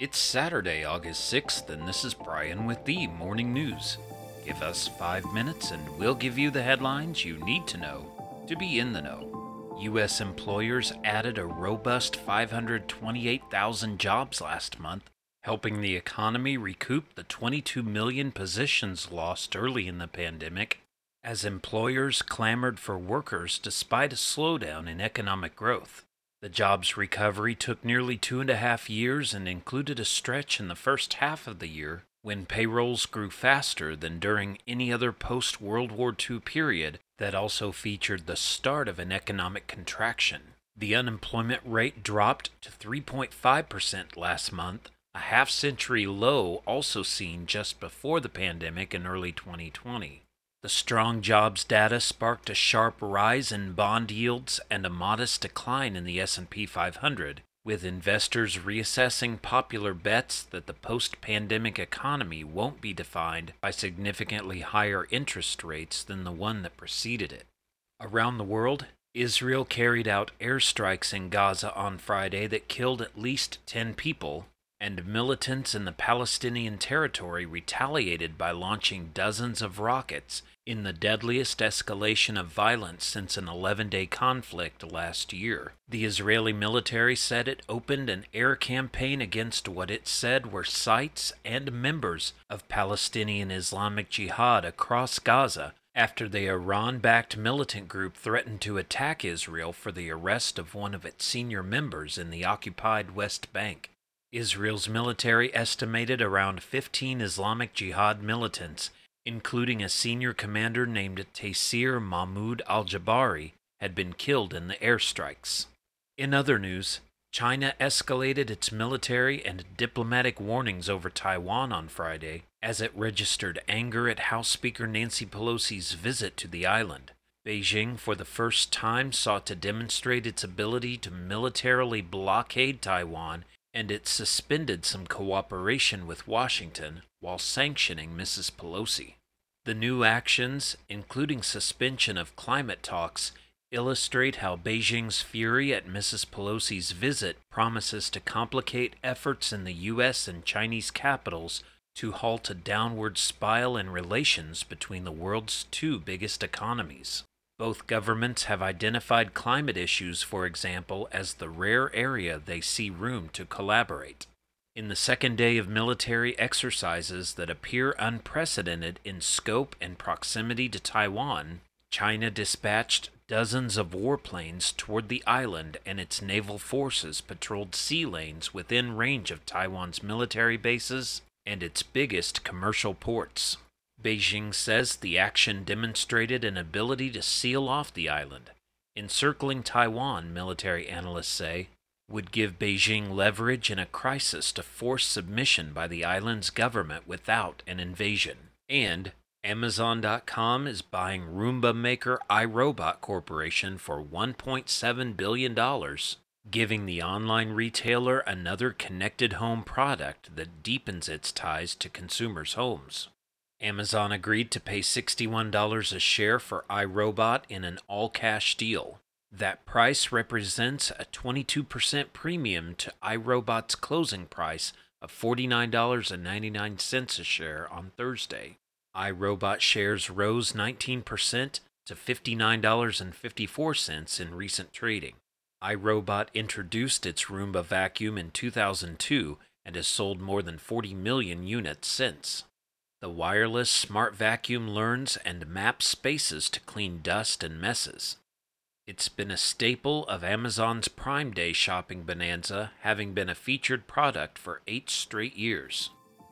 It's Saturday, August 6th, and this is Brian with the Morning News. Give us five minutes and we'll give you the headlines you need to know to be in the know. U.S. employers added a robust 528,000 jobs last month, helping the economy recoup the 22 million positions lost early in the pandemic as employers clamored for workers despite a slowdown in economic growth. The jobs recovery took nearly two and a half years and included a stretch in the first half of the year when payrolls grew faster than during any other post World War II period that also featured the start of an economic contraction. The unemployment rate dropped to 3.5% last month, a half century low also seen just before the pandemic in early 2020. The strong jobs data sparked a sharp rise in bond yields and a modest decline in the S&P 500, with investors reassessing popular bets that the post-pandemic economy won't be defined by significantly higher interest rates than the one that preceded it. Around the world, Israel carried out airstrikes in Gaza on Friday that killed at least 10 people and militants in the Palestinian territory retaliated by launching dozens of rockets in the deadliest escalation of violence since an 11 day conflict last year. The Israeli military said it opened an air campaign against what it said were sites and members of Palestinian Islamic Jihad across Gaza after the Iran backed militant group threatened to attack Israel for the arrest of one of its senior members in the occupied West Bank. Israel's military estimated around 15 Islamic Jihad militants, including a senior commander named Taysir Mahmoud al Jabari, had been killed in the airstrikes. In other news, China escalated its military and diplomatic warnings over Taiwan on Friday as it registered anger at House Speaker Nancy Pelosi's visit to the island. Beijing, for the first time, sought to demonstrate its ability to militarily blockade Taiwan and it suspended some cooperation with Washington while sanctioning Mrs. Pelosi. The new actions, including suspension of climate talks, illustrate how Beijing's fury at Mrs. Pelosi's visit promises to complicate efforts in the U.S. and Chinese capitals to halt a downward spiral in relations between the world's two biggest economies. Both governments have identified climate issues, for example, as the rare area they see room to collaborate. In the second day of military exercises that appear unprecedented in scope and proximity to Taiwan, China dispatched dozens of warplanes toward the island, and its naval forces patrolled sea lanes within range of Taiwan's military bases and its biggest commercial ports. Beijing says the action demonstrated an ability to seal off the island. Encircling Taiwan, military analysts say, would give Beijing leverage in a crisis to force submission by the island's government without an invasion. And Amazon.com is buying Roomba maker iRobot Corporation for $1.7 billion, giving the online retailer another connected home product that deepens its ties to consumers' homes. Amazon agreed to pay $61 a share for iRobot in an all cash deal. That price represents a 22% premium to iRobot's closing price of $49.99 a share on Thursday. iRobot shares rose 19% to $59.54 in recent trading. iRobot introduced its Roomba vacuum in 2002 and has sold more than 40 million units since. The wireless smart vacuum learns and maps spaces to clean dust and messes. It's been a staple of Amazon's Prime Day shopping bonanza, having been a featured product for eight straight years.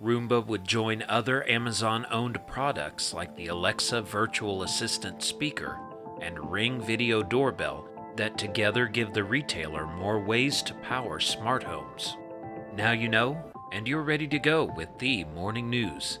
Roomba would join other Amazon owned products like the Alexa virtual assistant speaker and Ring video doorbell that together give the retailer more ways to power smart homes. Now you know, and you're ready to go with the morning news.